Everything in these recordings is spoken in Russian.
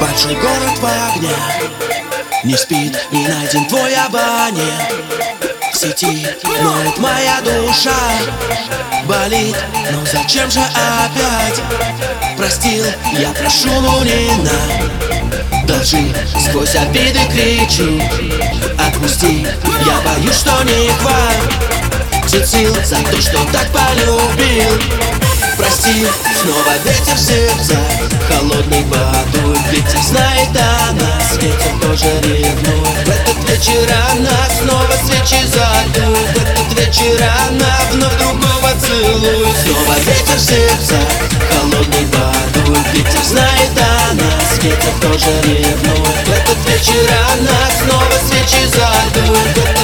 Большой город в огнях Не спит, не найден твой абонент. В сети ноет моя душа. Болит, но зачем же опять? Простил, я прошу, ну не на Должи, сквозь обиды кричу Отпусти, я боюсь, что не хватит сил За то, что так полюбил Прости, снова ветер в сердце Холодный подует, ветер знает о нас Ветер тоже ревнует. В этот вечер она снова свечи задует В этот вечер она вновь другого целует. Снова ветер в сердце Холодный подует, ветер знает о нас Ветер тоже ревнует. В этот вечер она снова свечи задует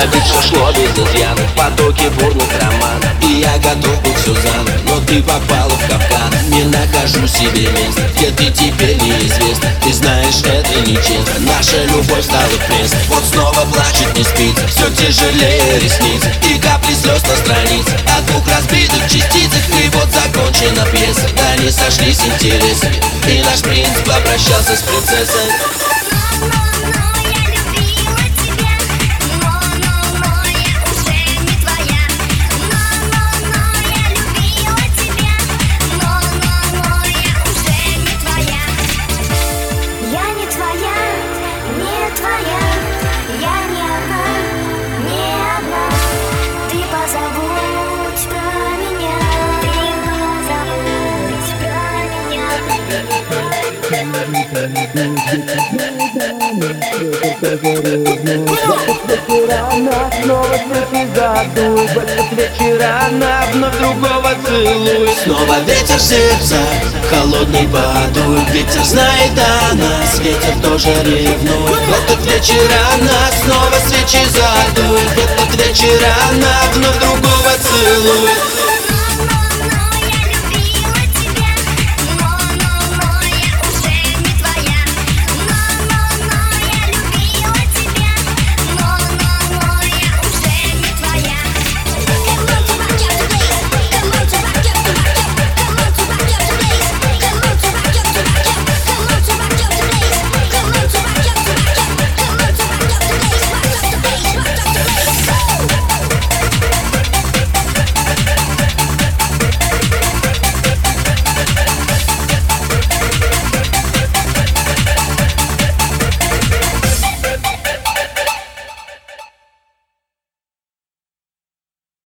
Все шло без изъяна В потоке бурных романов. И я готов был все заново Но ты попала в капкан. Не нахожу себе места Где ты теперь неизвестно Ты знаешь, это нечестно. Наша любовь стала пресной. Вот снова плачет, не спится. Все тяжелее ресниц И капли слез на странице. От двух разбитых частицах. И вот закончена пьеса. Да не сошлись интересы. И наш принц попрощался с принцессой Она снова свечи задует В этот вечер она вновь другого целует Снова ветер в холодный подует Ветер знает о нас, ветер тоже ревнует. В этот вечер она снова свечи задует. В этот вечер она вновь другого целует